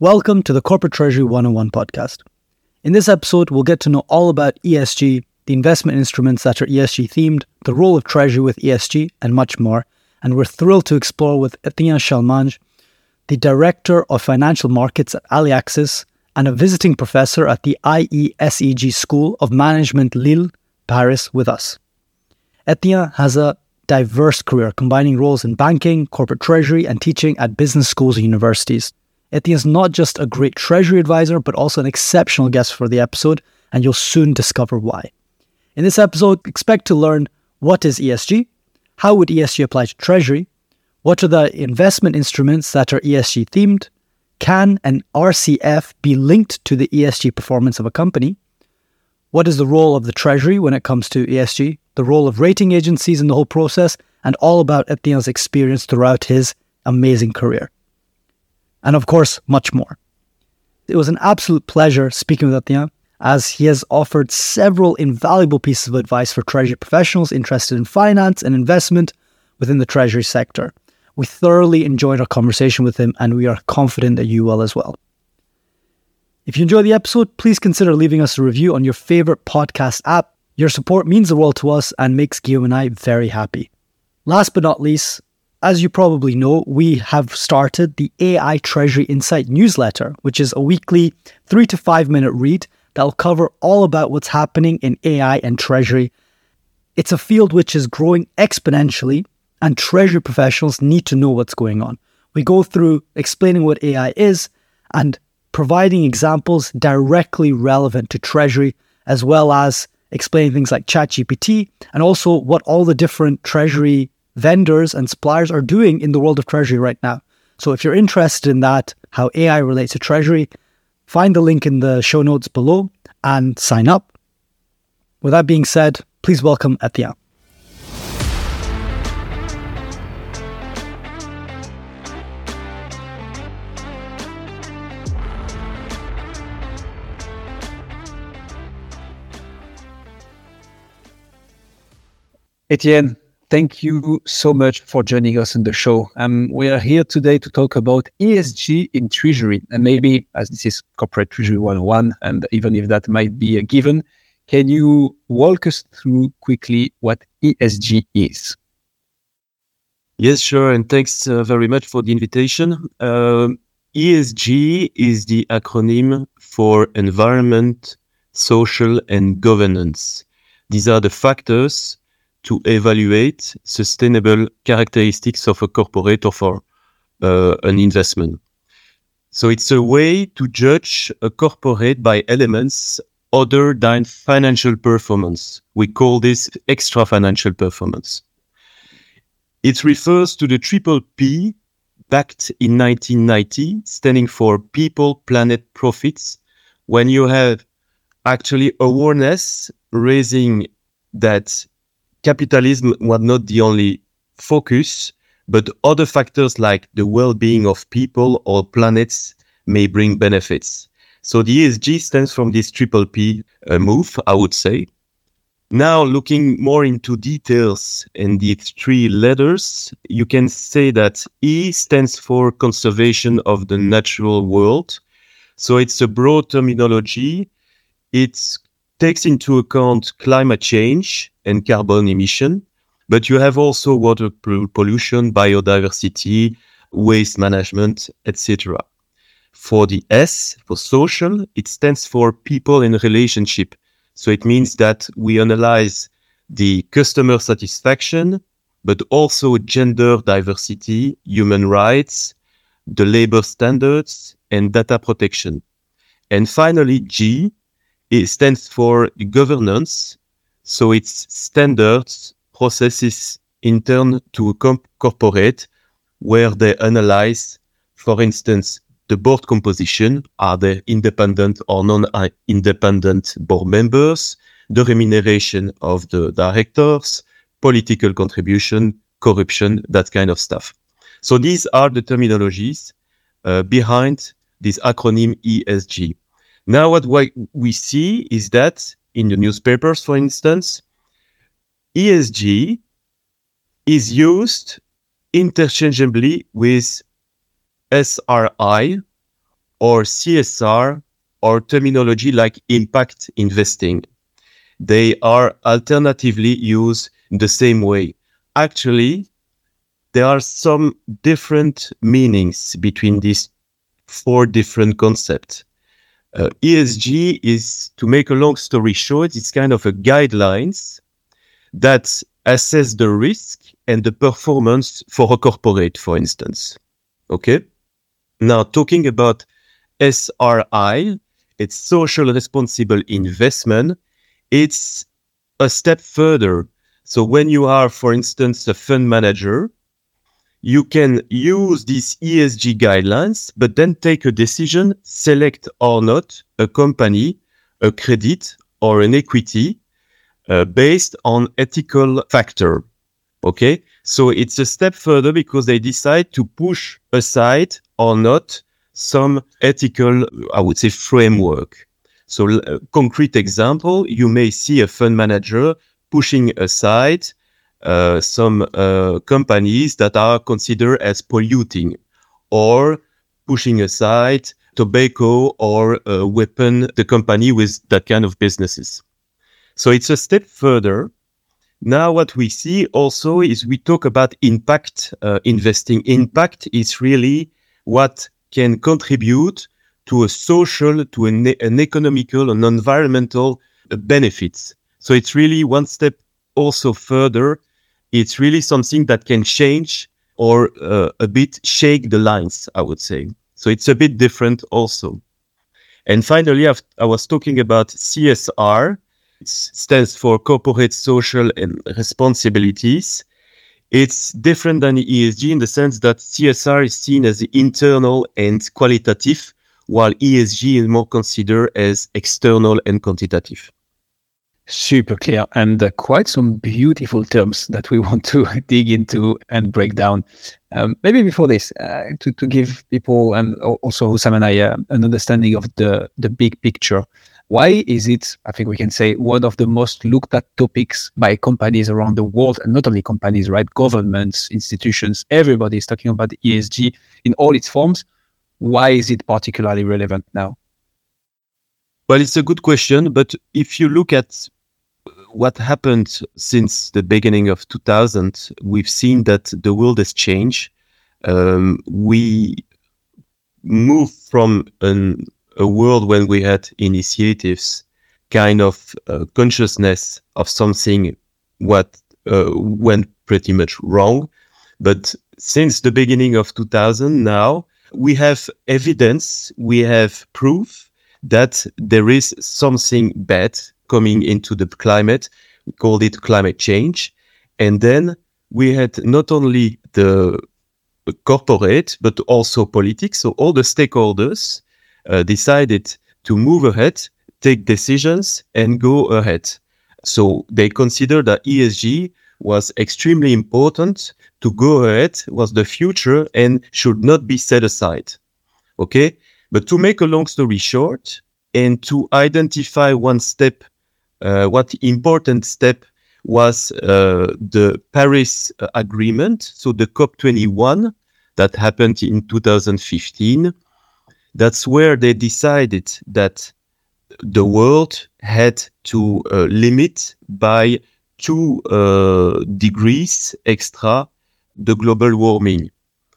Welcome to the Corporate Treasury 101 podcast. In this episode, we'll get to know all about ESG, the investment instruments that are ESG themed, the role of Treasury with ESG, and much more. And we're thrilled to explore with Etienne Chalmagne, the Director of Financial Markets at Aliaxis and a visiting professor at the IESEG School of Management Lille, Paris, with us. Etienne has a diverse career combining roles in banking, corporate treasury, and teaching at business schools and universities. Etienne is not just a great treasury advisor, but also an exceptional guest for the episode, and you'll soon discover why. In this episode, expect to learn what is ESG, how would ESG apply to treasury, what are the investment instruments that are ESG themed, can an RCF be linked to the ESG performance of a company? What is the role of the treasury when it comes to ESG, the role of rating agencies in the whole process, and all about Etienne's experience throughout his amazing career and of course, much more. It was an absolute pleasure speaking with Etienne, as he has offered several invaluable pieces of advice for Treasury professionals interested in finance and investment within the Treasury sector. We thoroughly enjoyed our conversation with him, and we are confident that you will as well. If you enjoy the episode, please consider leaving us a review on your favorite podcast app. Your support means the world to us and makes Guillaume and I very happy. Last but not least, as you probably know, we have started the AI Treasury Insight newsletter, which is a weekly three to five minute read that'll cover all about what's happening in AI and Treasury. It's a field which is growing exponentially, and Treasury professionals need to know what's going on. We go through explaining what AI is and providing examples directly relevant to Treasury, as well as explaining things like ChatGPT and also what all the different Treasury vendors and suppliers are doing in the world of Treasury right now. So if you're interested in that, how AI relates to Treasury, find the link in the show notes below and sign up. With that being said, please welcome Etienne. Etienne, Thank you so much for joining us on the show. Um, we are here today to talk about ESG in Treasury. And maybe, as this is Corporate Treasury 101, and even if that might be a given, can you walk us through quickly what ESG is? Yes, sure. And thanks uh, very much for the invitation. Uh, ESG is the acronym for Environment, Social, and Governance. These are the factors to evaluate sustainable characteristics of a corporate or for uh, an investment. So it's a way to judge a corporate by elements other than financial performance. We call this extra financial performance. It refers to the triple P backed in 1990, standing for people, planet, profits. When you have actually awareness raising that capitalism was not the only focus, but other factors like the well-being of people or planets may bring benefits. So the ESG stands from this triple P uh, move, I would say. Now, looking more into details in the three letters, you can say that E stands for conservation of the natural world. So it's a broad terminology. It takes into account climate change, and carbon emission. But you have also water pollution, biodiversity, waste management, etc. For the S, for social, it stands for people in relationship. So it means that we analyze the customer satisfaction, but also gender diversity, human rights, the labor standards, and data protection. And finally, G, it stands for governance, so it's standards, processes intern to a comp- corporate where they analyze, for instance, the board composition. Are they independent or non-independent board members? The remuneration of the directors, political contribution, corruption, that kind of stuff. So these are the terminologies uh, behind this acronym ESG. Now, what we see is that in the newspapers, for instance, ESG is used interchangeably with SRI or CSR or terminology like impact investing. They are alternatively used the same way. Actually, there are some different meanings between these four different concepts. Uh, ESG is, to make a long story short, it's kind of a guidelines that assess the risk and the performance for a corporate, for instance. Okay. Now talking about SRI, it's social responsible investment. It's a step further. So when you are, for instance, a fund manager, you can use these ESG guidelines, but then take a decision, select or not a company, a credit or an equity uh, based on ethical factor. Okay. So it's a step further because they decide to push aside or not some ethical, I would say, framework. So, uh, concrete example, you may see a fund manager pushing aside uh, some uh, companies that are considered as polluting or pushing aside tobacco or uh, weapon the company with that kind of businesses. So it's a step further. Now, what we see also is we talk about impact uh, investing. Impact is really what can contribute to a social, to an, an economical and environmental benefits. So it's really one step also further it's really something that can change or uh, a bit shake the lines, I would say. So it's a bit different also. And finally, I've, i was talking about CSR. It stands for corporate social and responsibilities. It's different than ESG in the sense that CSR is seen as internal and qualitative, while ESG is more considered as external and quantitative. Super clear and uh, quite some beautiful terms that we want to dig into and break down. Um, maybe before this, uh, to, to give people and also Hussam and I uh, an understanding of the, the big picture. Why is it, I think we can say, one of the most looked at topics by companies around the world, and not only companies, right? Governments, institutions, everybody is talking about ESG in all its forms. Why is it particularly relevant now? Well, it's a good question, but if you look at what happened since the beginning of 2000, we've seen that the world has changed. Um, we moved from an, a world when we had initiatives, kind of uh, consciousness of something what uh, went pretty much wrong. But since the beginning of 2000 now, we have evidence, we have proof that there is something bad coming into the climate. We called it climate change. And then we had not only the corporate, but also politics. So all the stakeholders uh, decided to move ahead, take decisions, and go ahead. So they considered that ESG was extremely important to go ahead, was the future, and should not be set aside. Okay. But to make a long story short, and to identify one step uh, what important step was uh, the Paris uh, Agreement, so the COP21 that happened in 2015. That's where they decided that the world had to uh, limit by two uh, degrees extra the global warming.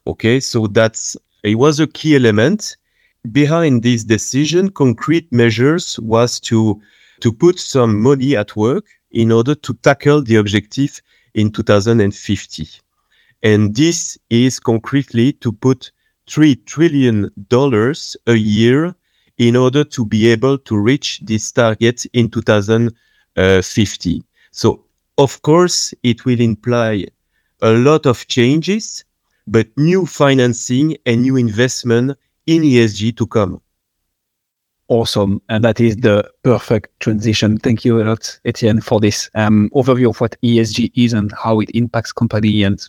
Okay, so that's it was a key element behind this decision. Concrete measures was to to put some money at work in order to tackle the objective in 2050. And this is concretely to put $3 trillion a year in order to be able to reach this target in 2050. So, of course, it will imply a lot of changes, but new financing and new investment in ESG to come awesome. And that is the perfect transition. Thank you a lot, Etienne, for this um, overview of what ESG is and how it impacts company and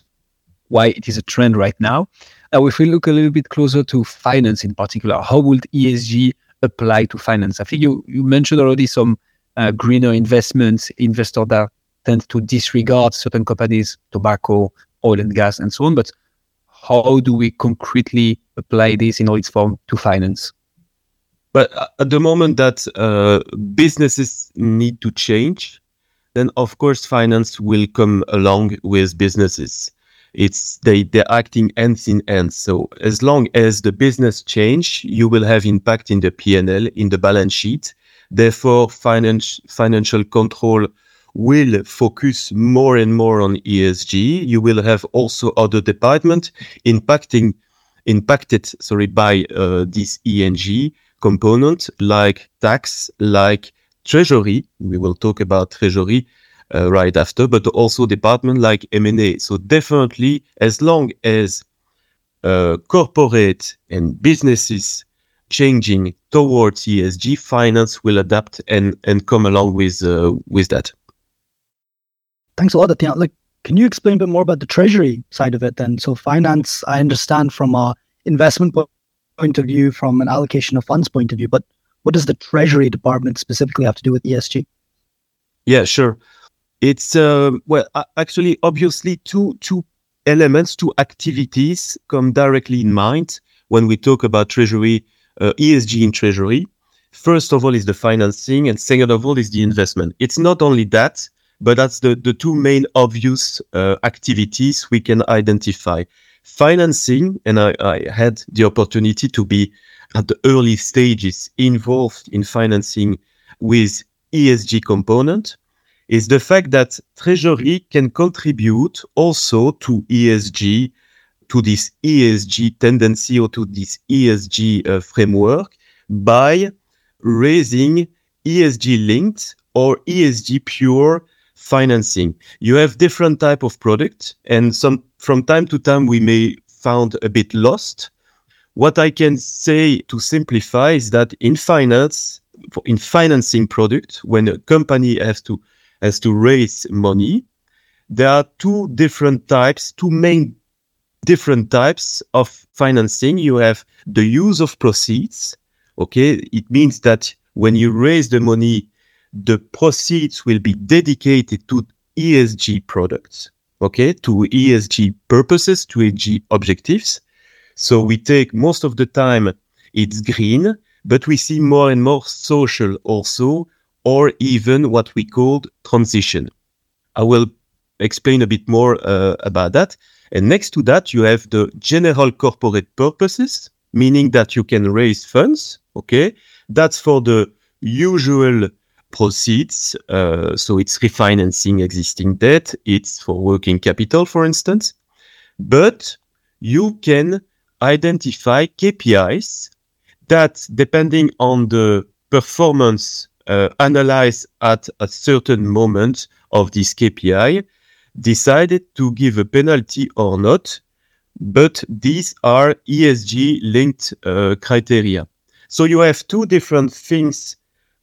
why it is a trend right now. If we look a little bit closer to finance in particular, how would ESG apply to finance? I think you, you mentioned already some uh, greener investments, investors that tend to disregard certain companies, tobacco, oil and gas, and so on. But how do we concretely apply this in all its form to finance? But at the moment that uh, businesses need to change, then of course finance will come along with businesses. It's they they're acting ends in ends. So as long as the business change, you will have impact in the P&L, in the balance sheet. Therefore, finance, financial control will focus more and more on ESG. You will have also other departments impacting impacted sorry by uh, this ESG component like tax, like treasury. We will talk about treasury uh, right after, but also department like M&A. So definitely, as long as uh, corporate and businesses changing towards ESG, finance will adapt and and come along with uh, with that. Thanks a lot, Etienne. Like, can you explain a bit more about the treasury side of it then? So finance, I understand from a investment point of view, from an allocation of funds point of view, but what does the treasury department specifically have to do with ESG? Yeah, sure. It's uh, well, actually, obviously, two two elements, two activities come directly in mind when we talk about treasury, uh, ESG in treasury. First of all, is the financing, and second of all, is the investment. It's not only that, but that's the the two main obvious uh, activities we can identify. Financing, and I, I had the opportunity to be at the early stages involved in financing with ESG component is the fact that Treasury can contribute also to ESG, to this ESG tendency or to this ESG uh, framework by raising ESG linked or ESG pure financing. You have different type of product, and some from time to time we may found a bit lost. What I can say to simplify is that in finance, in financing product, when a company has to has to raise money. There are two different types, two main different types of financing. You have the use of proceeds. Okay. It means that when you raise the money, the proceeds will be dedicated to ESG products. Okay. To ESG purposes, to ESG objectives. So we take most of the time it's green, but we see more and more social also or even what we called transition. I will explain a bit more uh, about that. And next to that, you have the general corporate purposes, meaning that you can raise funds. Okay. That's for the usual proceeds. Uh, so it's refinancing existing debt. It's for working capital, for instance. But you can identify KPIs that depending on the performance uh, analyze at a certain moment of this KPI, decided to give a penalty or not, but these are ESG linked uh, criteria. So you have two different things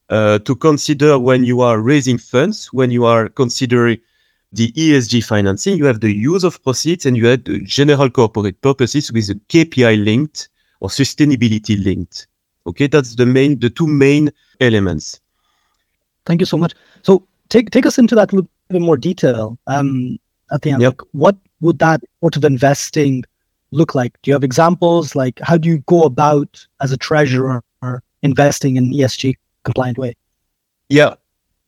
uh, to consider when you are raising funds, when you are considering the ESG financing, you have the use of proceeds and you have the general corporate purposes with a KPI linked or sustainability linked. Okay, that's the main, the two main elements. Thank you so much. So take take us into that a little bit more detail. Um, at the end, yep. like, what would that sort of investing look like? Do you have examples? Like, how do you go about as a treasurer investing in ESG compliant way? Yeah,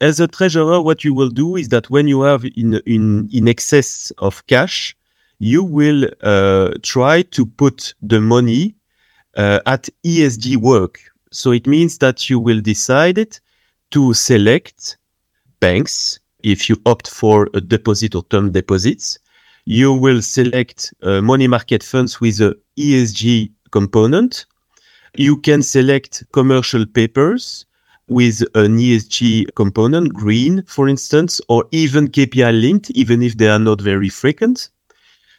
as a treasurer, what you will do is that when you have in in in excess of cash, you will uh, try to put the money uh, at ESG work. So it means that you will decide it to select banks if you opt for a deposit or term deposits. You will select uh, money market funds with a ESG component. You can select commercial papers with an ESG component, green, for instance, or even KPI linked, even if they are not very frequent.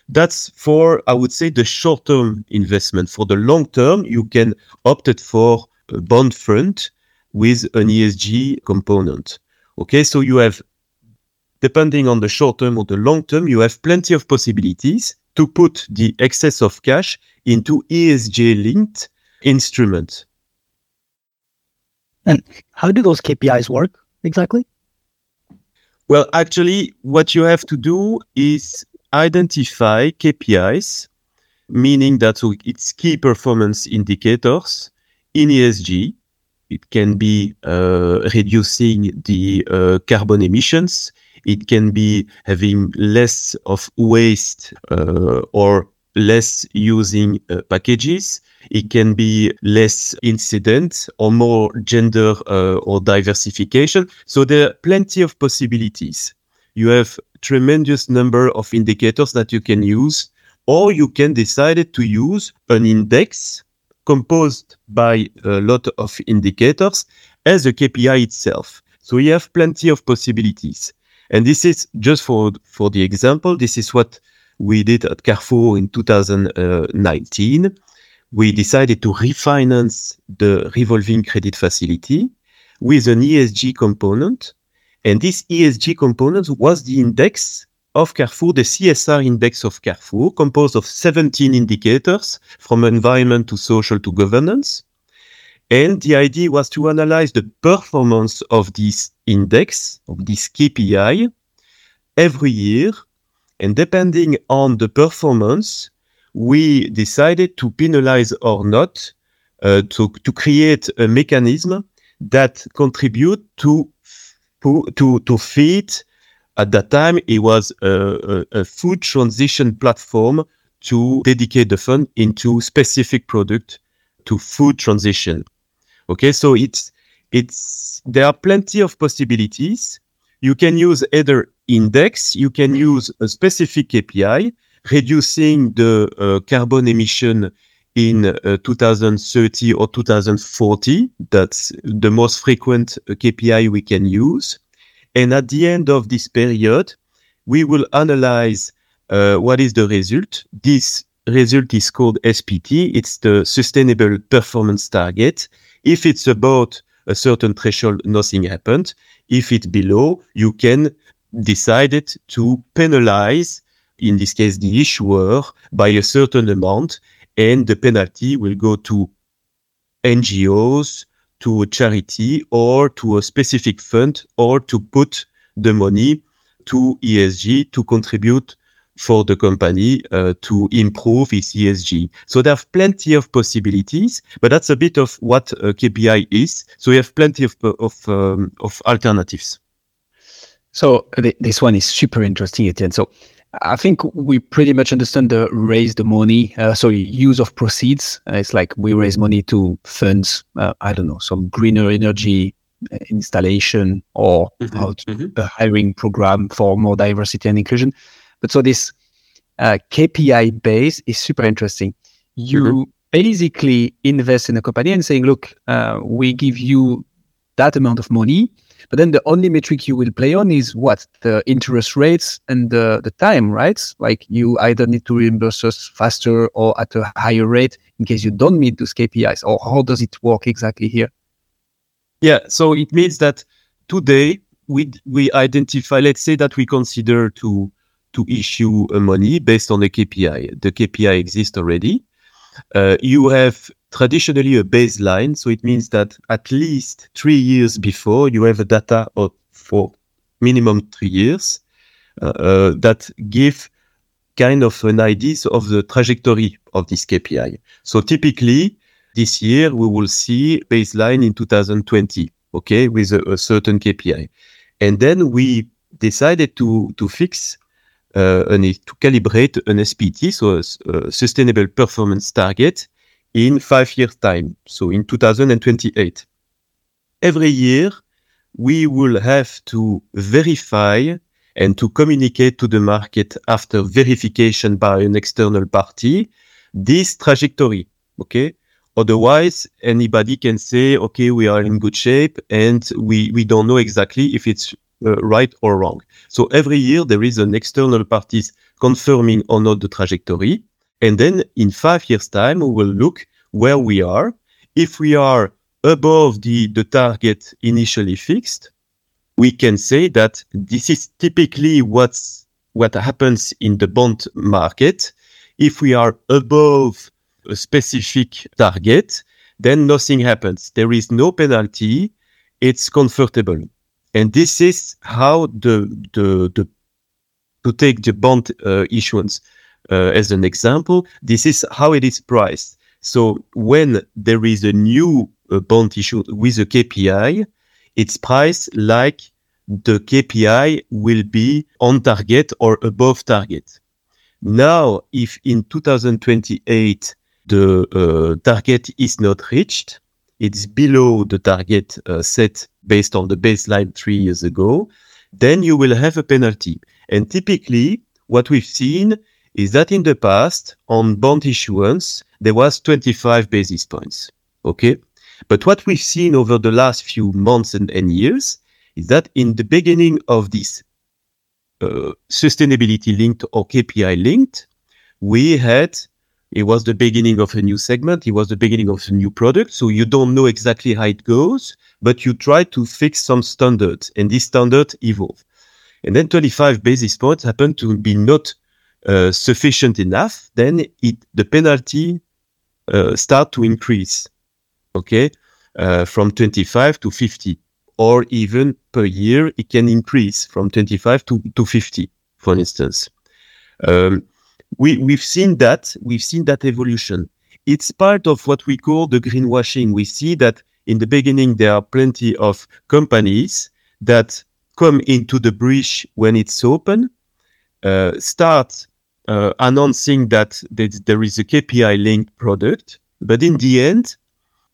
That's for, I would say, the short term investment. For the long term, you can opt for a bond fund with an ESG component. Okay, so you have, depending on the short term or the long term, you have plenty of possibilities to put the excess of cash into ESG linked instruments. And how do those KPIs work exactly? Well, actually, what you have to do is identify KPIs, meaning that it's key performance indicators in ESG it can be uh, reducing the uh, carbon emissions. It can be having less of waste uh, or less using uh, packages. It can be less incident or more gender uh, or diversification. So there are plenty of possibilities. You have tremendous number of indicators that you can use, or you can decide to use an index composed by a lot of indicators as a KPI itself. So you have plenty of possibilities. And this is just for, for the example, this is what we did at Carrefour in 2019. We decided to refinance the revolving credit facility with an ESG component. And this ESG component was the index of Carrefour, the CSR index of Carrefour, composed of 17 indicators from environment to social to governance. And the idea was to analyze the performance of this index, of this KPI, every year. And depending on the performance, we decided to penalize or not, uh, to, to create a mechanism that contribute to, to, to feed at that time, it was a, a, a, food transition platform to dedicate the fund into specific product to food transition. Okay, so it's it's there are plenty of possibilities. You can use either index, you can use a specific KPI, reducing the uh, carbon emission in uh, 2030 or 2040. That's the most frequent uh, KPI we can use. And at the end of this period, we will analyze uh, what is the result. This result is called SPT. It's the Sustainable Performance Target. If it's about a certain threshold, nothing happened. If it's below, you can decide it to penalize, in this case, the issuer by a certain amount, and the penalty will go to NGOs, to a charity or to a specific fund or to put the money to ESG to contribute for the company uh, to improve its ESG. So there are plenty of possibilities, but that's a bit of what uh, KPI is. So we have plenty of of, um, of alternatives. So th- this one is super interesting, Etienne. So I think we pretty much understand the raise the money, uh, so use of proceeds. Uh, it's like we raise money to fund, uh, I don't know, some greener energy uh, installation or mm-hmm, mm-hmm. a hiring program for more diversity and inclusion. But so this uh, KPI base is super interesting. You mm-hmm. basically invest in a company and saying, look, uh, we give you that amount of money but then the only metric you will play on is what the interest rates and the, the time, right? Like you either need to reimburse us faster or at a higher rate in case you don't meet those KPIs. Or how does it work exactly here? Yeah, so it means that today we we identify. Let's say that we consider to to issue a money based on a KPI. The KPI exists already. Uh, you have traditionally a baseline. So it means that at least three years before you have a data of, for minimum three years uh, uh, that give kind of an idea of the trajectory of this KPI. So typically this year we will see baseline in 2020, okay, with a, a certain KPI. And then we decided to, to fix uh, an, to calibrate an SPT, so a, a sustainable performance target in five years time. So in 2028. Every year, we will have to verify and to communicate to the market after verification by an external party this trajectory. Okay. Otherwise, anybody can say, okay, we are in good shape and we, we don't know exactly if it's uh, right or wrong. So every year there is an external parties confirming or not the trajectory. And then in five years time, we will look where we are. If we are above the, the target initially fixed, we can say that this is typically what's, what happens in the bond market. If we are above a specific target, then nothing happens. There is no penalty. It's comfortable. And this is how the, the, the to take the bond uh, issuance uh, as an example, this is how it is priced. So when there is a new a bond issue with a KPI, it's priced like the KPI will be on target or above target. Now, if in 2028 the uh, target is not reached, it's below the target uh, set based on the baseline three years ago, then you will have a penalty. And typically, what we've seen is that in the past, on bond issuance, there was 25 basis points. Okay. But what we've seen over the last few months and, and years is that in the beginning of this uh, sustainability linked or KPI linked, we had it was the beginning of a new segment. It was the beginning of a new product. So you don't know exactly how it goes, but you try to fix some standards and these standards evolve. And then 25 basis points happen to be not uh, sufficient enough. Then it, the penalty uh, start to increase. Okay. Uh, from 25 to 50 or even per year, it can increase from 25 to, to 50, for instance. Um, we, we've seen that, we've seen that evolution. It's part of what we call the greenwashing. We see that in the beginning, there are plenty of companies that come into the breach when it's open, uh, start uh, announcing that there is a KPI linked product, but in the end,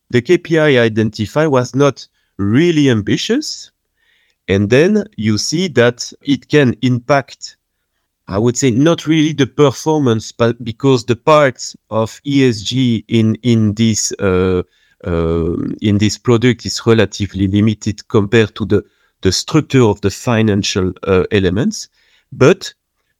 the KPI identified was not really ambitious. And then you see that it can impact I would say not really the performance, but because the parts of ESG in in this uh, uh, in this product is relatively limited compared to the the structure of the financial uh, elements, but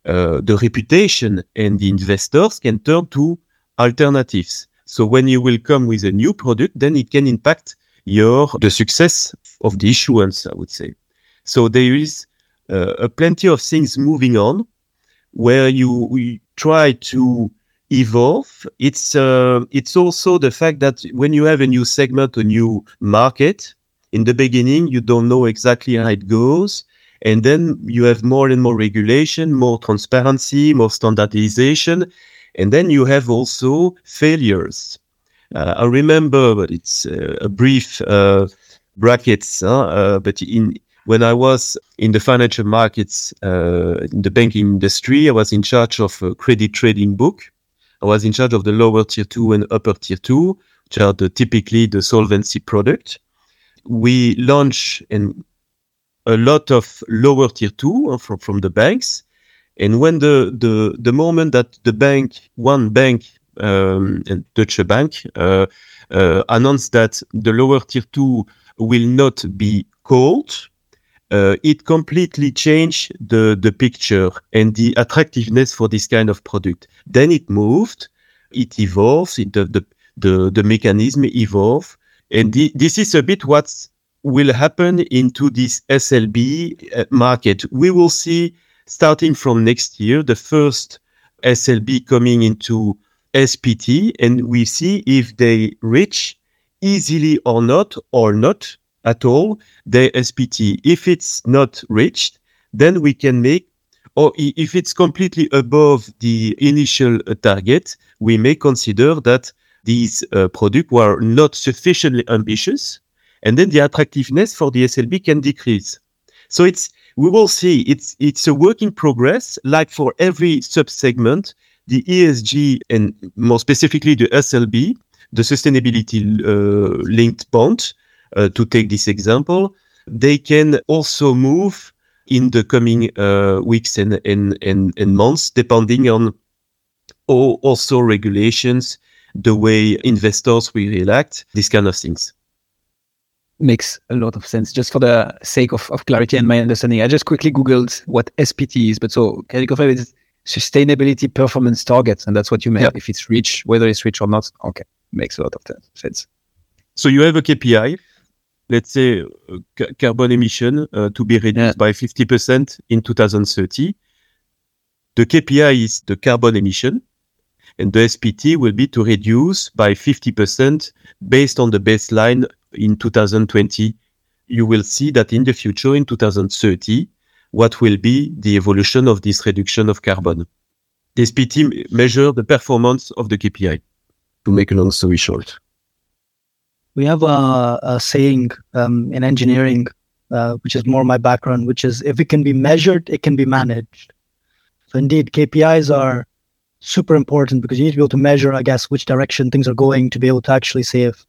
uh, the reputation and the investors can turn to alternatives. So when you will come with a new product, then it can impact your the success of the issuance. I would say. So there is uh, plenty of things moving on where you try to evolve. It's uh, it's also the fact that when you have a new segment, a new market, in the beginning you don't know exactly how it goes, and then you have more and more regulation, more transparency, more standardization, and then you have also failures. Uh, I remember, but it's uh, a brief uh, brackets, uh, but in when I was in the financial markets, uh, in the banking industry, I was in charge of a credit trading book. I was in charge of the lower tier two and upper tier two, which are the, typically the solvency product. We launch in a lot of lower tier two uh, from, from the banks. And when the, the, the moment that the bank, one bank, um, Deutsche Bank, uh, uh, announced that the lower tier two will not be called, uh, it completely changed the, the picture and the attractiveness for this kind of product. Then it moved, it evolves, it, the, the, the, the mechanism evolved. And the, this is a bit what will happen into this SLB uh, market. We will see starting from next year, the first SLB coming into SPT and we see if they reach easily or not or not at all the SPT. If it's not reached, then we can make, or if it's completely above the initial target, we may consider that these uh, products were not sufficiently ambitious, and then the attractiveness for the SLB can decrease. So it's we will see. It's it's a work in progress. Like for every subsegment, the ESG and more specifically the SLB, the sustainability uh, linked bond, to take this example, they can also move in the coming uh, weeks and, and, and, and months, depending on also regulations, the way investors will react, these kind of things makes a lot of sense. Just for the sake of, of clarity and my understanding, I just quickly Googled what SPT is. But so can you confirm it's sustainability performance targets? And that's what you meant yeah. if it's reached, whether it's reached or not. Okay. Makes a lot of sense. So you have a KPI let's say, uh, carbon emission uh, to be reduced by 50% in 2030. The KPI is the carbon emission, and the SPT will be to reduce by 50% based on the baseline in 2020. You will see that in the future, in 2030, what will be the evolution of this reduction of carbon. The SPT measure the performance of the KPI, to make a long story short. We have a, a saying um, in engineering, uh, which is more my background, which is if it can be measured, it can be managed. So indeed, KPIs are super important because you need to be able to measure, I guess, which direction things are going to be able to actually say if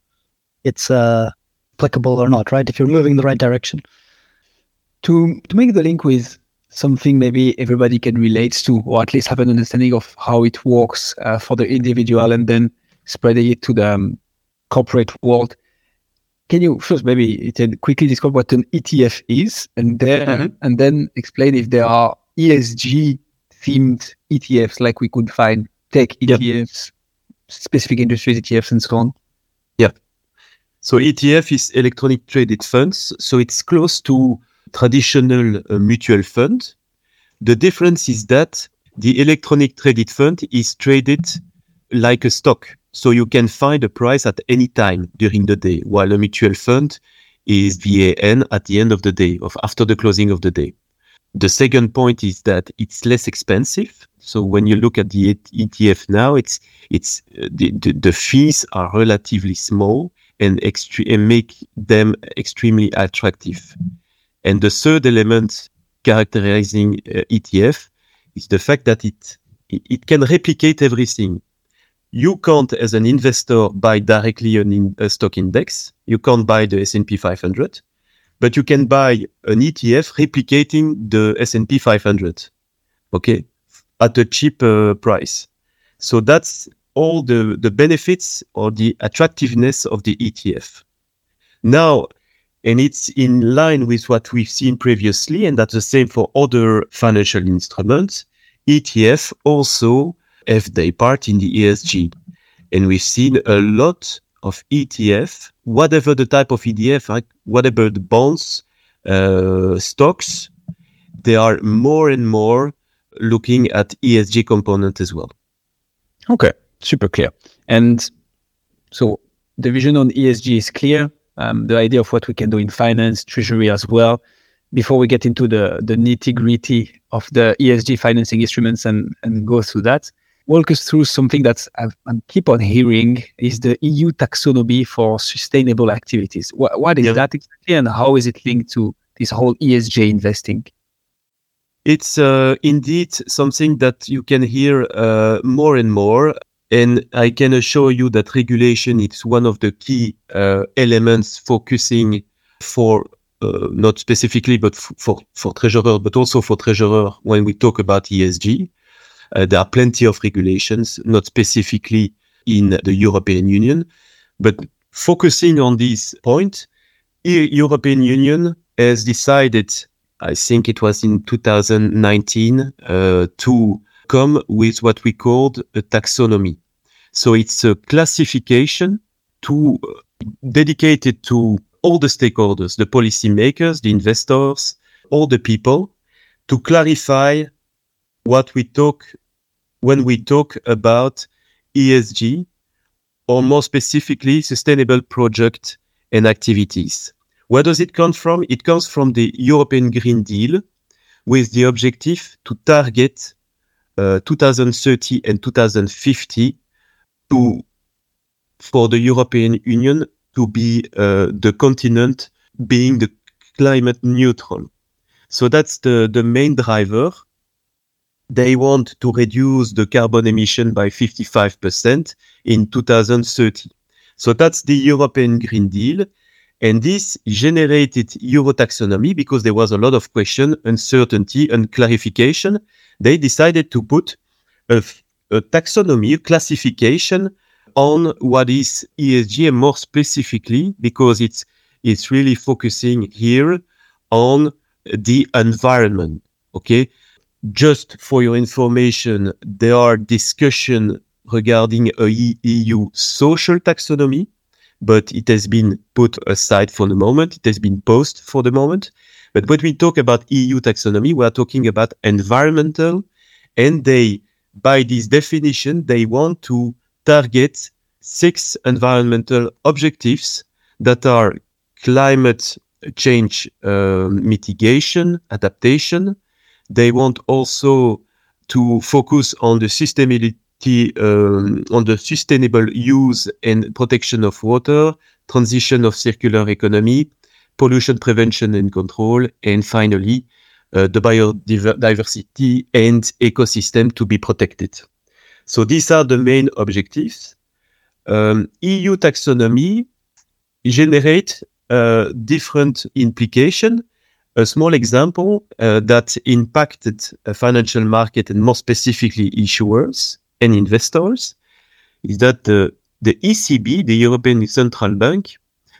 it's uh, applicable or not, right? If you're moving in the right direction. To to make the link with something maybe everybody can relate to, or at least have an understanding of how it works uh, for the individual, and then spreading it to the um, corporate world. Can you first maybe quickly describe what an ETF is, and then mm-hmm. and then explain if there are ESG themed ETFs like we could find tech ETFs, specific industries ETFs, and so on? Yeah. So ETF is electronic traded funds. So it's close to traditional uh, mutual fund. The difference is that the electronic traded fund is traded like a stock. So you can find a price at any time during the day, while a mutual fund is VAN at the end of the day, of after the closing of the day. The second point is that it's less expensive. So when you look at the ETF now, it's it's uh, the, the, the fees are relatively small and, extre- and make them extremely attractive. And the third element characterizing uh, ETF is the fact that it it can replicate everything. You can't, as an investor, buy directly an in, a stock index. You can't buy the S&P 500 but you can buy an ETF replicating the S&P 500, okay, at a cheap uh, price. So that's all the, the benefits or the attractiveness of the ETF. Now, and it's in line with what we've seen previously, and that's the same for other financial instruments. ETF also have their part in the ESG. And we've seen a lot of ETF, whatever the type of ETF, right? whatever the bonds, uh, stocks, they are more and more looking at ESG component as well. Okay, super clear. And so the vision on ESG is clear. Um, the idea of what we can do in finance, treasury as well. Before we get into the the nitty gritty of the ESG financing instruments and and go through that, walk us through something that I keep on hearing is the EU taxonomy for sustainable activities. what, what is that exactly, and how is it linked to this whole ESG investing? It's uh, indeed something that you can hear uh, more and more. And I can assure you that regulation is one of the key uh, elements focusing for uh, not specifically, but f- for for treasurer, but also for treasurer when we talk about ESG. Uh, there are plenty of regulations, not specifically in the European Union, but focusing on this point, the European Union has decided, I think it was in 2019, uh, to come with what we called a taxonomy. So it's a classification to dedicated to all the stakeholders, the policymakers, the investors, all the people to clarify what we talk when we talk about ESG, or more specifically, sustainable project and activities. Where does it come from? It comes from the European Green Deal with the objective to target uh, 2030 and 2050 to, for the European Union to be uh, the continent being the climate neutral. So that's the, the main driver they want to reduce the carbon emission by 55% in 2030. So that's the European Green Deal. And this generated Euro taxonomy because there was a lot of question, uncertainty, and clarification. They decided to put a, a taxonomy, a classification on what is ESG and more specifically because it's, it's really focusing here on the environment. Okay just for your information, there are discussions regarding a EU social taxonomy, but it has been put aside for the moment. It has been paused for the moment. But when we talk about EU taxonomy, we are talking about environmental, and they, by this definition, they want to target six environmental objectives that are climate change uh, mitigation, adaptation, they want also to focus on the the um, on the sustainable use and protection of water, transition of circular economy, pollution prevention and control, and finally, uh, the biodiversity and ecosystem to be protected. So these are the main objectives. Um, EU taxonomy generate uh, different implication. A small example uh, that impacted a financial market and more specifically issuers and investors is that the, the ECB, the European Central Bank,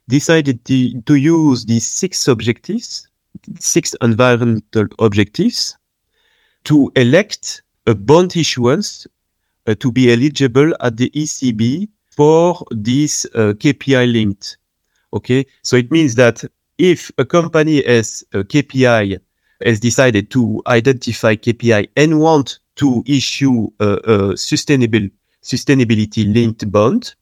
decided to, to use these six objectives, six environmental objectives, to elect a bond issuance uh, to be eligible at the ECB for this uh, KPI linked. Okay, so it means that if a company has a KPI has decided to identify KPI and want to issue a, a sustainable sustainability linked bond,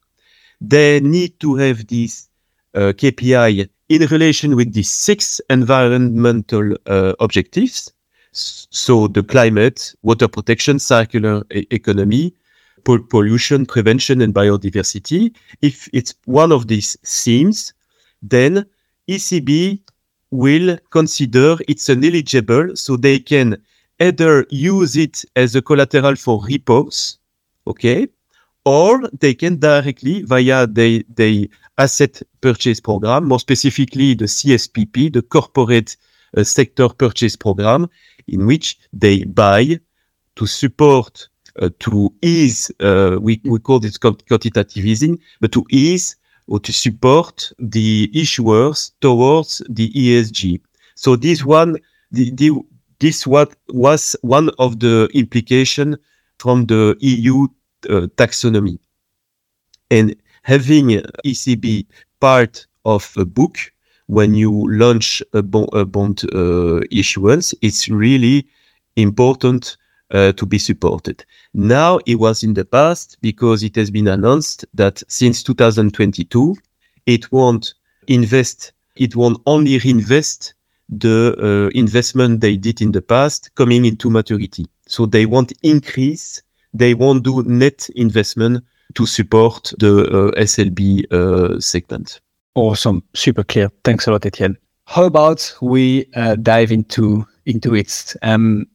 they need to have this uh, KPI in relation with the six environmental uh, objectives. So the climate, water protection, circular e economy, pollution prevention and biodiversity. If it's one of these themes, then ECB will consider it's an eligible, so they can either use it as a collateral for repos, okay, or they can directly via the, the asset purchase program, more specifically the CSPP, the corporate uh, sector purchase program, in which they buy to support, uh, to ease, uh, we, we call this quantitative easing, but to ease or to support the issuers towards the ESG. So this one, the, the, this what was one of the implication from the EU uh, taxonomy. And having ECB part of a book when you launch a, bon- a bond uh, issuance, it's really important uh, to be supported. Now it was in the past because it has been announced that since 2022, it won't invest, it won't only reinvest the uh, investment they did in the past coming into maturity. So they won't increase, they won't do net investment to support the uh, SLB uh, segment. Awesome, super clear. Thanks a lot, Etienne. How about we uh, dive into into it? Um,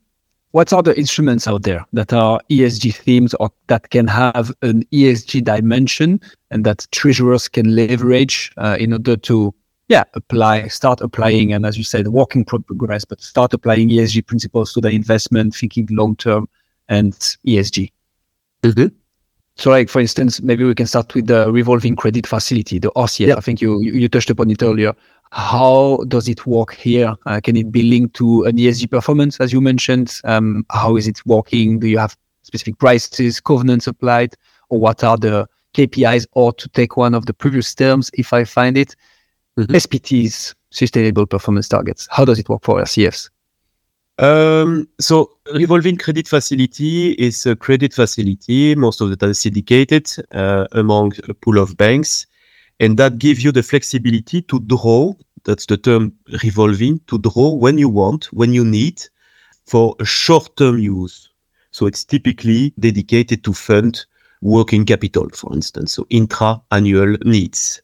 what are the instruments out there that are ESG themes or that can have an ESG dimension and that treasurers can leverage uh, in order to, yeah, apply, start applying, and as you said, working progress, but start applying ESG principles to the investment, thinking long term and ESG. Mm-hmm. So, like for instance, maybe we can start with the revolving credit facility, the RCF. Yeah. I think you you touched upon it earlier. How does it work here? Uh, can it be linked to an ESG performance, as you mentioned? Um, how is it working? Do you have specific prices, covenants applied, or what are the KPIs? Or to take one of the previous terms, if I find it, mm-hmm. SPTs, sustainable performance targets. How does it work for RCFs? Um, so revolving credit facility is a credit facility, most of the time syndicated uh, among a pool of banks and that gives you the flexibility to draw. That's the term revolving to draw when you want, when you need for a short term use. So it's typically dedicated to fund working capital, for instance, so intra annual needs.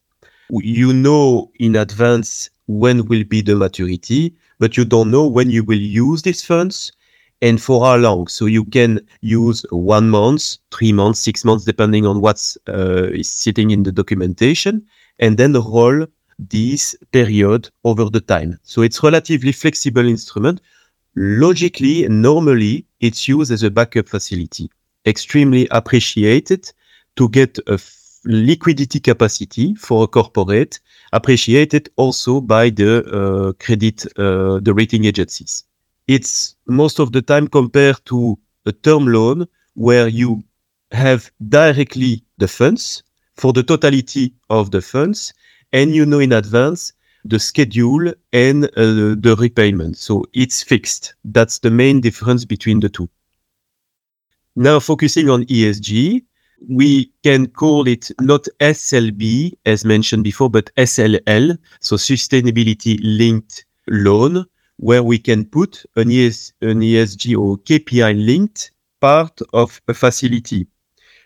You know in advance when will be the maturity, but you don't know when you will use these funds and for how long. So you can use one month, three months, six months, depending on what's uh, is sitting in the documentation, and then roll this period over the time. So it's relatively flexible instrument. Logically, normally, it's used as a backup facility. Extremely appreciated to get a liquidity capacity for a corporate, appreciated also by the uh, credit, uh, the rating agencies it's most of the time compared to a term loan where you have directly the funds for the totality of the funds and you know in advance the schedule and uh, the repayment. So it's fixed. That's the main difference between the two. Now focusing on ESG, we can call it not SLB as mentioned before, but SLL. So sustainability linked loan where we can put an, ES, an ESG or KPI linked part of a facility.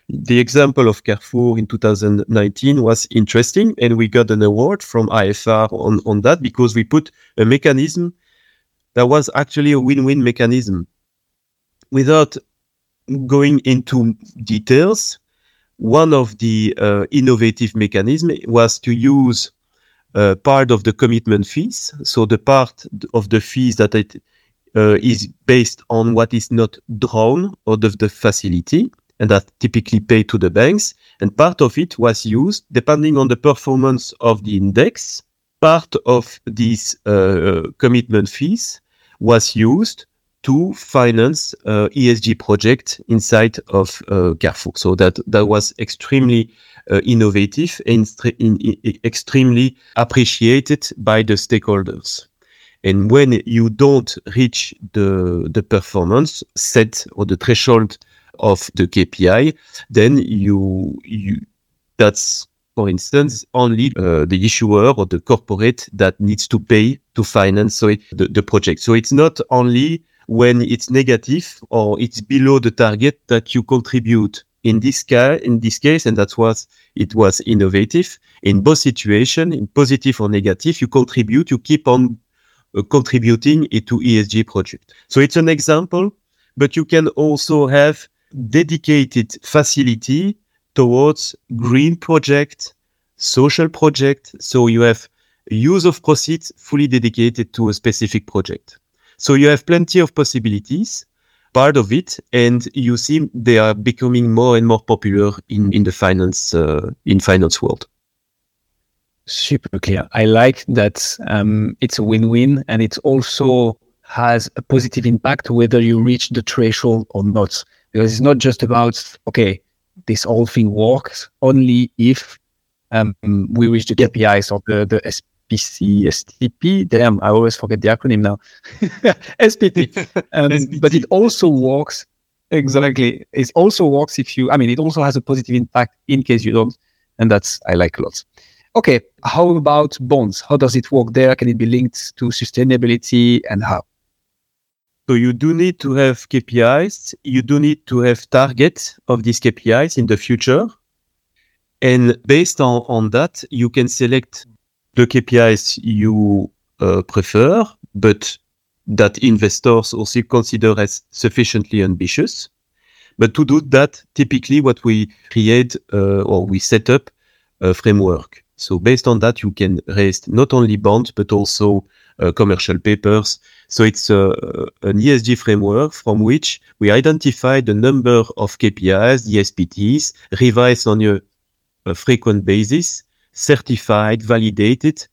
the example of Carrefour in 2019 was interesting, and we got an award from IFR on, on that because we put a mechanism that was actually a win-win mechanism. Without going into details, one of the uh, innovative mechanism was to use part of the commitment fees. So the part of the fees that it uh, is based on what is not drawn out of the facility and that typically paid to the banks. And part of it was used depending on the performance of the index. Part of these uh, commitment fees was used to finance uh, ESG project inside of uh, Carrefour. So that that was extremely uh, innovative and in, in, extremely appreciated by the stakeholders. And when you don't reach the the performance set or the threshold of the KPI, then you you that's for instance only uh, the issuer or the corporate that needs to pay to finance so it, the, the project. So it's not only when it's negative or it's below the target that you contribute. In this case, in this case, and that was it was innovative. In both situations, in positive or negative, you contribute. You keep on uh, contributing into ESG project. So it's an example, but you can also have dedicated facility towards green project, social project. So you have use of proceeds fully dedicated to a specific project. So you have plenty of possibilities, part of it, and you see they are becoming more and more popular in, in the finance uh, in finance world. Super clear. I like that um, it's a win-win, and it also has a positive impact whether you reach the threshold or not because it's not just about okay this whole thing works only if um, we reach the KPIs or the, the SPC, STP. Damn, I always forget the acronym now. SPT. Um, SPT. But it also works. Exactly. It also works if you, I mean, it also has a positive impact in case you don't. And that's, I like a lot. Okay. How about bonds? How does it work there? Can it be linked to sustainability and how? So you do need to have KPIs. You do need to have targets of these KPIs in the future. And based on, on that, you can select the KPIs you uh, prefer, but that investors also consider as sufficiently ambitious. But to do that, typically what we create uh, or we set up a framework. So based on that, you can raise not only bonds, but also uh, commercial papers. So it's uh, an ESG framework from which we identify the number of KPIs, the SPTs, revised on a, a frequent basis, certified, validated.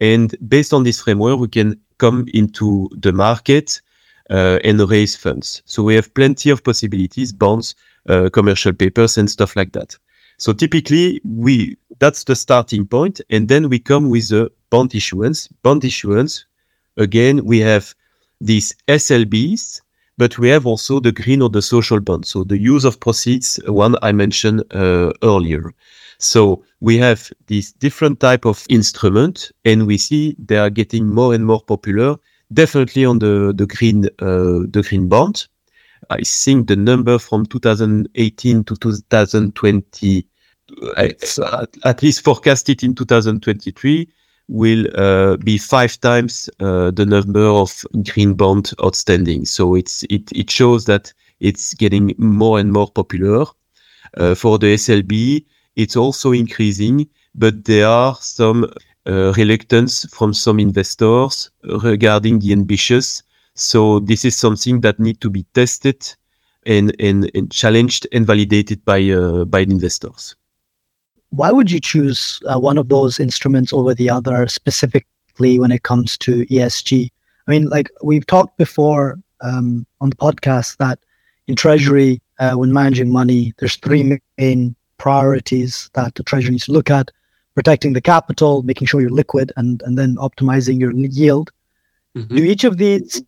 And based on this framework, we can come into the market uh, and raise funds. So we have plenty of possibilities, bonds, uh, commercial papers, and stuff like that. So typically, we that's the starting point, and then we come with a bond issuance. Bond issuance, again, we have these SLBs, but we have also the green or the social bond. So the use of proceeds, one I mentioned uh, earlier. So we have this different type of instrument, and we see they are getting more and more popular. Definitely on the the green uh, the green bond. I think the number from 2018 to 2020 at least forecasted in 2023 will uh, be five times uh, the number of green bond outstanding. So it's it it shows that it's getting more and more popular. Uh, for the SLB, it's also increasing, but there are some uh, reluctance from some investors regarding the ambitious. So this is something that need to be tested and, and, and challenged and validated by uh, by investors why would you choose uh, one of those instruments over the other specifically when it comes to ESG? I mean, like we've talked before um, on the podcast that in Treasury, uh, when managing money, there's three main priorities that the Treasury needs to look at: protecting the capital, making sure you're liquid, and and then optimizing your yield. Mm-hmm. Do each of these?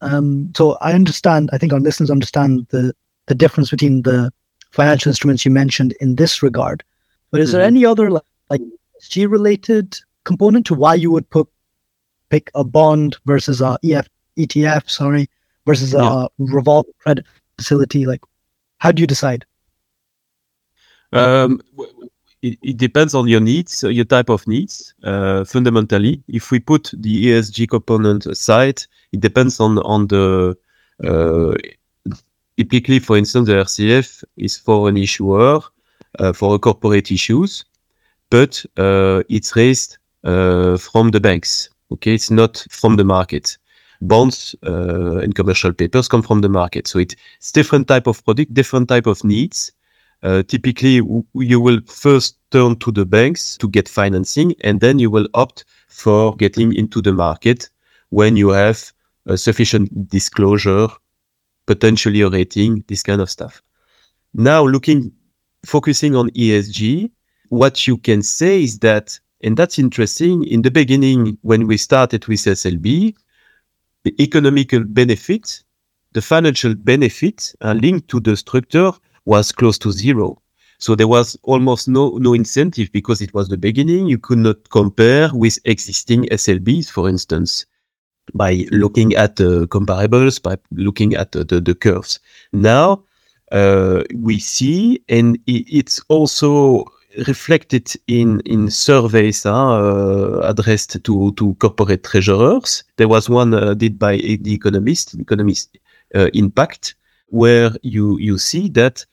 Um, so I understand. I think our listeners understand the the difference between the financial instruments you mentioned in this regard. But is mm-hmm. there any other like, like G related component to why you would put pick a bond versus a EF, ETF, sorry, versus yeah. a revolving credit facility? Like, how do you decide? Um, it, it, depends on your needs, your type of needs. Uh, fundamentally, if we put the ESG component aside, it depends on on the. Uh, typically, for instance, the RCF is for an issuer uh, for a corporate issues, but uh, it's raised uh, from the banks. Okay, it's not from the market. Bonds uh, and commercial papers come from the market, so it's different type of product, different type of needs uh, typically you will first turn to the banks to get financing and then you will opt for getting into the market when you have sufficient disclosure potentially a rating this kind of stuff. Now looking focusing on esg what you can say is that and that's interesting in the beginning when we started with slb the economical benefit the financial benefit are linked to the structure was close to zero. So there was almost no, no incentive because it was the beginning. You could not compare with existing SLBs, for instance, by looking at the comparables, by looking at the, the, the curves. Now, uh, we see, and it's also reflected in in surveys uh, addressed to to corporate treasurers. There was one uh, did by the Economist, Economist uh, Impact, where you you see that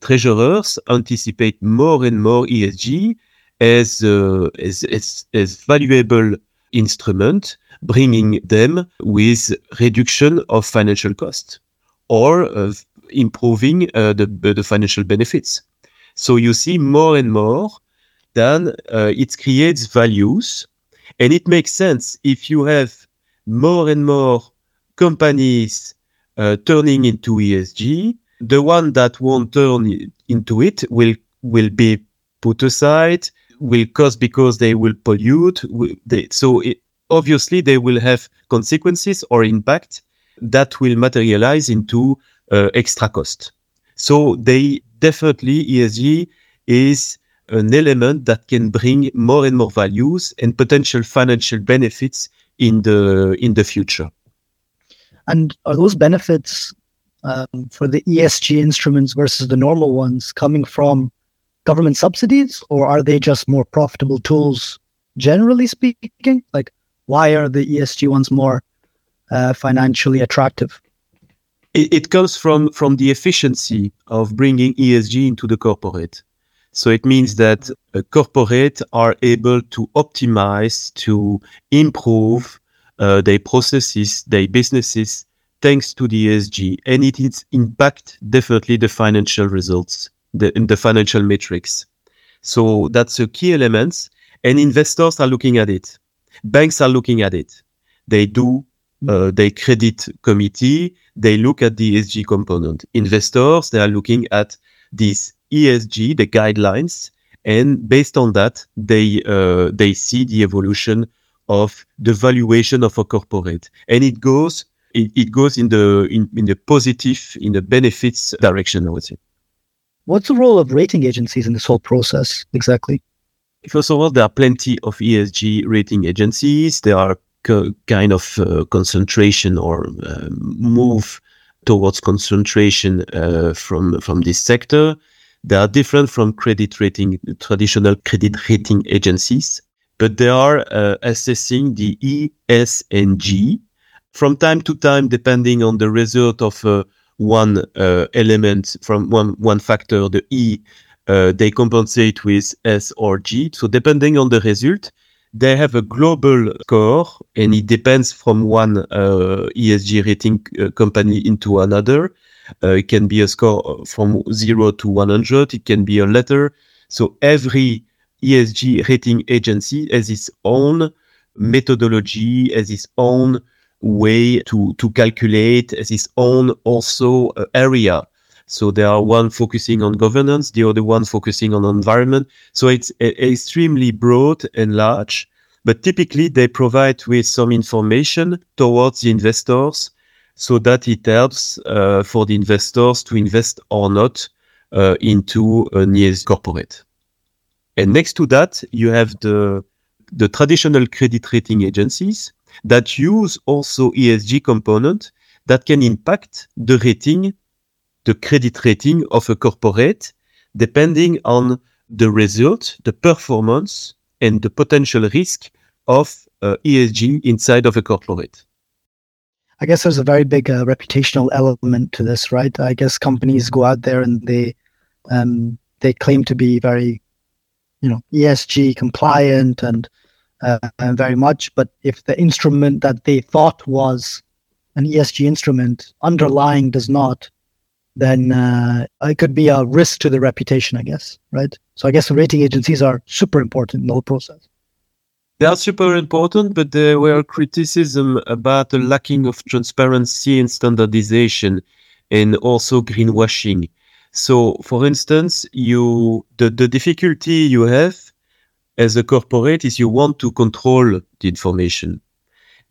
treasurers anticipate more and more ESG as, uh, as, as, as valuable instrument, bringing them with reduction of financial cost or uh, improving uh, the, the financial benefits. So you see more and more then uh, it creates values and it makes sense if you have more and more companies uh, turning into ESG, the one that won't turn into it will will be put aside will cost because they will pollute they, so it, obviously they will have consequences or impact that will materialize into uh, extra cost. So they definitely esg is an element that can bring more and more values and potential financial benefits in the in the future. And are those benefits um, for the ESG instruments versus the normal ones coming from government subsidies, or are they just more profitable tools, generally speaking? Like, why are the ESG ones more uh, financially attractive? It, it comes from from the efficiency of bringing ESG into the corporate. So it means that a corporate are able to optimize, to improve uh, their processes, their businesses, thanks to the ESG, and it is impact definitely the financial results, the, the financial metrics. So that's a key element, and investors are looking at it. Banks are looking at it. They do uh, they credit committee, they look at the ESG component. Investors, they are looking at these ESG, the guidelines, and based on that, they uh, they see the evolution of the valuation of a corporate, and it goes it, it goes in the in, in the positive, in the benefits direction, I would say. What's the role of rating agencies in this whole process exactly? First of all, there are plenty of ESG rating agencies. There are kind of uh, concentration or uh, move towards concentration uh, from from this sector. They are different from credit rating, traditional credit rating agencies, but they are uh, assessing the ESG, from time to time, depending on the result of uh, one uh, element from one one factor, the E, uh, they compensate with S or G. So depending on the result, they have a global score, and it depends from one uh, ESG rating uh, company into another. Uh, it can be a score from zero to 100. It can be a letter. So every ESG rating agency has its own methodology, has its own way to to calculate its own also uh, area. So there are one focusing on governance, the other one focusing on environment. So it's a, extremely broad and large, but typically they provide with some information towards the investors so that it helps uh, for the investors to invest or not uh, into an ES corporate. And next to that, you have the the traditional credit rating agencies that use also ESG component that can impact the rating, the credit rating of a corporate depending on the result, the performance, and the potential risk of uh, ESG inside of a corporate. I guess there's a very big uh, reputational element to this, right? I guess companies go out there and they um, they claim to be very, you know, ESG compliant and, uh, very much. But if the instrument that they thought was an ESG instrument underlying does not, then uh, it could be a risk to the reputation, I guess, right? So I guess the rating agencies are super important in the whole process. They are super important, but there were criticism about the lacking of transparency and standardization and also greenwashing. So, for instance, you the, the difficulty you have as a corporate is you want to control the information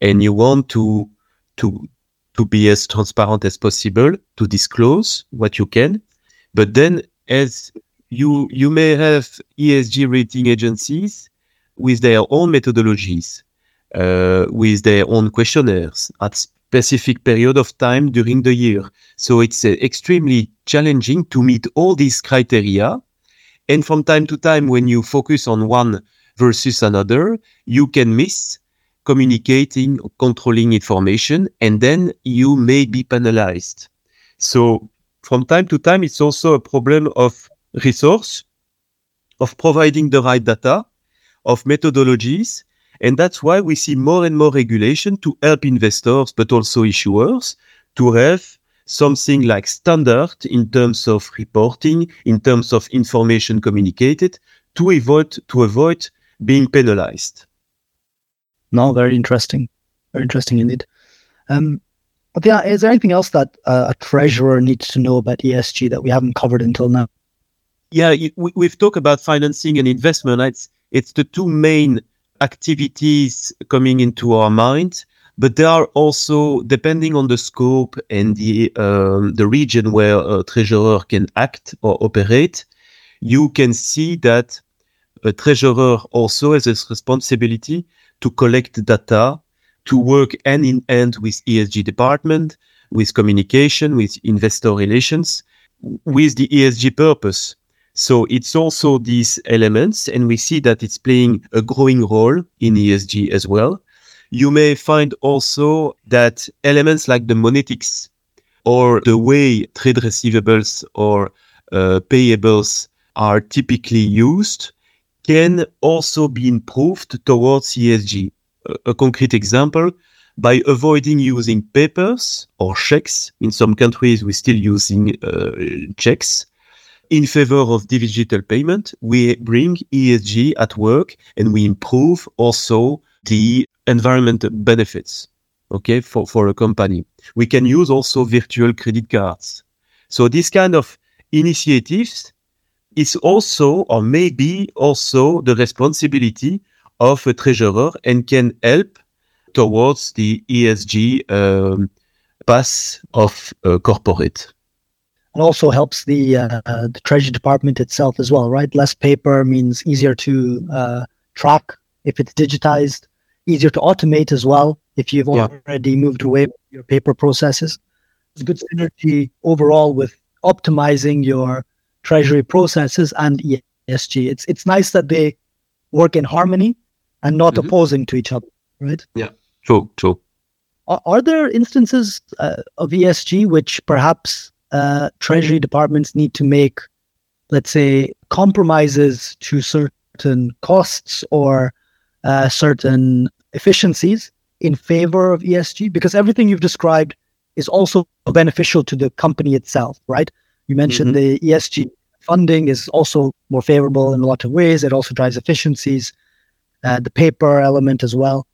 and you want to to to be as transparent as possible, to disclose what you can. But then as you you may have ESG rating agencies with their own methodologies, uh, with their own questionnaires at specific period of time during the year. So it's uh, extremely challenging to meet all these criteria. And from time to time, when you focus on one versus another, you can miss communicating, controlling information, and then you may be penalized. So from time to time, it's also a problem of resource, of providing the right data, of methodologies. And that's why we see more and more regulation to help investors, but also issuers to have something like standard in terms of reporting, in terms of information communicated to avoid, to avoid being penalized. No, very interesting. Very interesting indeed. Um, but yeah, is there anything else that uh, a treasurer needs to know about ESG that we haven't covered until now? Yeah, we, have talked about financing and investment. It's it's the two main activities coming into our mind but there are also depending on the scope and the um, the region where a treasurer can act or operate you can see that a treasurer also has this responsibility to collect data to work hand in hand with ESG department with communication with investor relations with the ESG purpose so it's also these elements, and we see that it's playing a growing role in ESG as well. You may find also that elements like the monetics or the way trade receivables or uh, payables are typically used can also be improved towards ESG. A, a concrete example, by avoiding using papers or checks. In some countries, we're still using uh, checks in favor of digital payment, we bring ESG at work and we improve also the environmental benefits. Okay, for, for a company. We can use also virtual credit cards. So this kind of initiatives is also or maybe also the responsibility of a treasurer and can help towards the ESG um, path of corporate and also helps the uh, the Treasury Department itself as well, right? Less paper means easier to uh, track if it's digitized, easier to automate as well if you've yeah. already moved away from your paper processes. It's good synergy overall with optimizing your treasury processes and ESG. It's it's nice that they work in harmony and not mm-hmm. opposing to each other, right? Yeah, true, true. Are, are there instances uh, of ESG which perhaps uh, treasury departments need to make, let's say, compromises to certain costs or uh, certain efficiencies in favor of ESG? Because everything you've described is also beneficial to the company itself, right? You mentioned mm-hmm. the ESG funding is also more favorable in a lot of ways. It also drives efficiencies, uh, the paper element as well.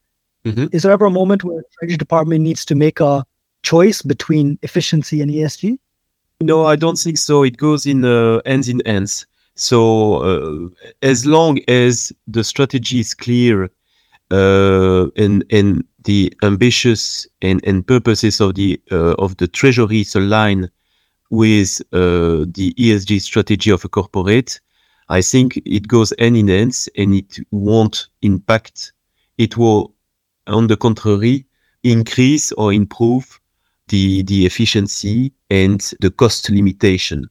Mm-hmm. Is there ever a moment where the Treasury Department needs to make a choice between efficiency and ESG? No, I don't think so. It goes in uh, ends in ends. So uh, as long as the strategy is clear uh, and and the ambitious and, and purposes of the uh, of the treasury is aligned with the ESG strategy of a corporate, I think it goes hand in hand and it won't impact. It will, on the contrary, increase or improve the, the efficiency and the cost limitation.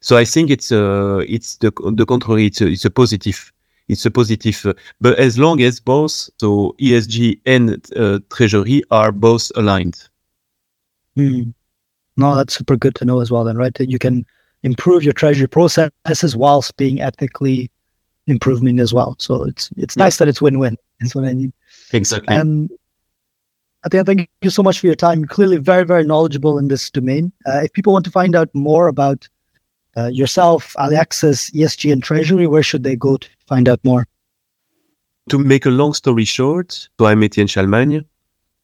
So I think it's uh, it's the the contrary. It's a, it's a positive. It's a positive. Uh, but as long as both so ESG and uh, treasury are both aligned. Mm. No, that's super good to know as well. Then, right? That you can improve your treasury processes whilst being ethically improving as well. So it's it's nice that it's win-win. That's what I mean. Exactly. Um, I think thank you so much for your time. You're clearly very, very knowledgeable in this domain. Uh, if people want to find out more about uh, yourself, Aliaxis, ESG, and Treasury, where should they go to find out more? To make a long story short, so I'm Etienne Chalmagne.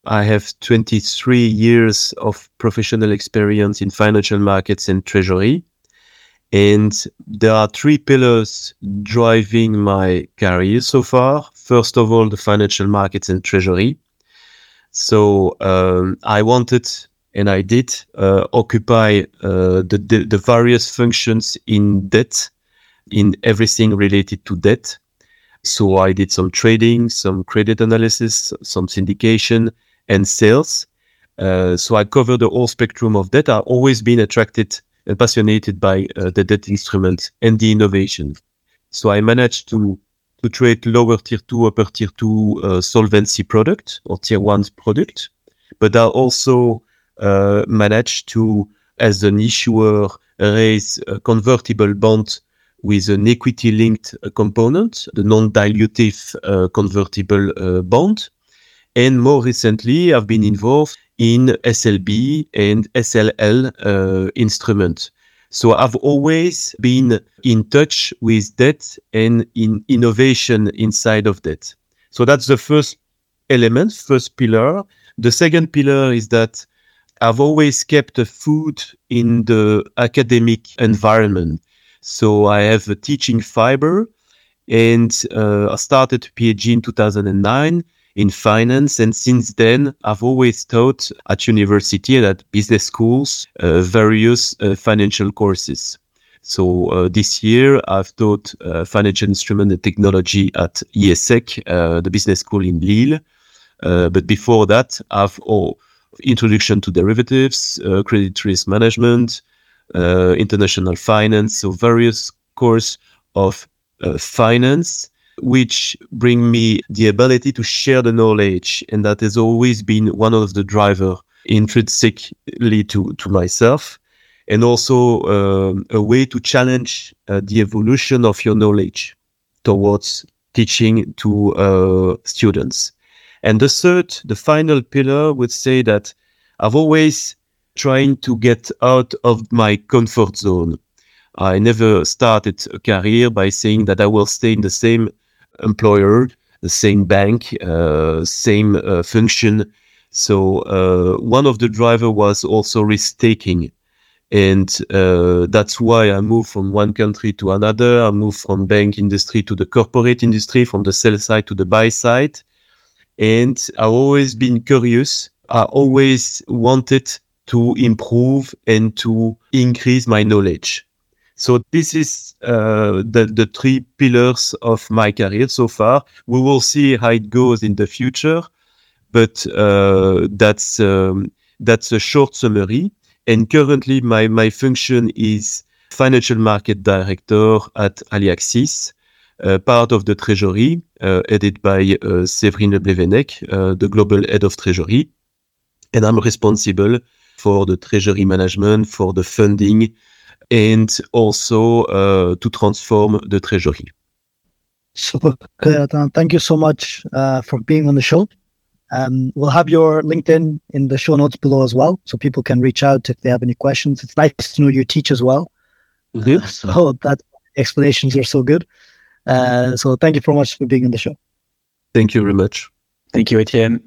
I have 23 years of professional experience in financial markets and treasury. And there are three pillars driving my career so far. First of all, the financial markets and treasury. So um, I wanted and I did uh, occupy uh, the, the, the various functions in debt, in everything related to debt. So I did some trading, some credit analysis, some syndication, and sales. Uh, so I cover the whole spectrum of debt. I've always been attracted and passionate by uh, the debt instrument and the innovation. So I managed to to trade lower tier two, upper tier two uh, solvency product or tier one product, but I also managed to, as an issuer, raise a convertible bond with an equity linked uh, component, the non dilutive uh, convertible uh, bond. And more recently, I've been involved in SLB and SLL uh, instrument. So I've always been in touch with debt and in innovation inside of debt. So that's the first element, first pillar. The second pillar is that I've always kept a foot in the academic environment. So I have a teaching fiber and uh, I started PhD in 2009 in finance. And since then, I've always taught at university and at business schools uh, various uh, financial courses. So uh, this year, I've taught uh, financial instrument and technology at IESEG, uh, the business school in Lille. Uh, but before that, I've oh, introduction to derivatives, credit risk management, international finance, so various course of finance which bring me the ability to share the knowledge. And that has always been one of the driver intrinsically to, to myself and also uh, a way to challenge uh, the evolution of your knowledge towards teaching to uh, students. And the third, the final pillar would say that I've always trying to get out of my comfort zone. I never started a career by saying that I will stay in the same employer, the same bank, uh, same uh, function. So uh, one of the driver was also risk taking. And uh, that's why I moved from one country to another. I moved from bank industry to the corporate industry, from the sell side to the buy side. And I've always been curious. I always wanted to improve and to increase my knowledge. So this is uh, the the three pillars of my career so far. We will see how it goes in the future, but uh, that's um, that's a short summary. And currently, my my function is financial market director at Aliaxis, part of the treasury, uh, headed by uh, Séverine Blevenek, uh, the global head of treasury, and I'm responsible for the treasury management, for the funding and also uh, to transform the treasury. Good. Thank you so much uh, for being on the show. Um, we'll have your LinkedIn in the show notes below as well, so people can reach out if they have any questions. It's nice to know you teach as well. Mm-hmm. Uh, so that explanations are so good. Uh, so thank you very much for being on the show. Thank you very much. Thank you, Etienne.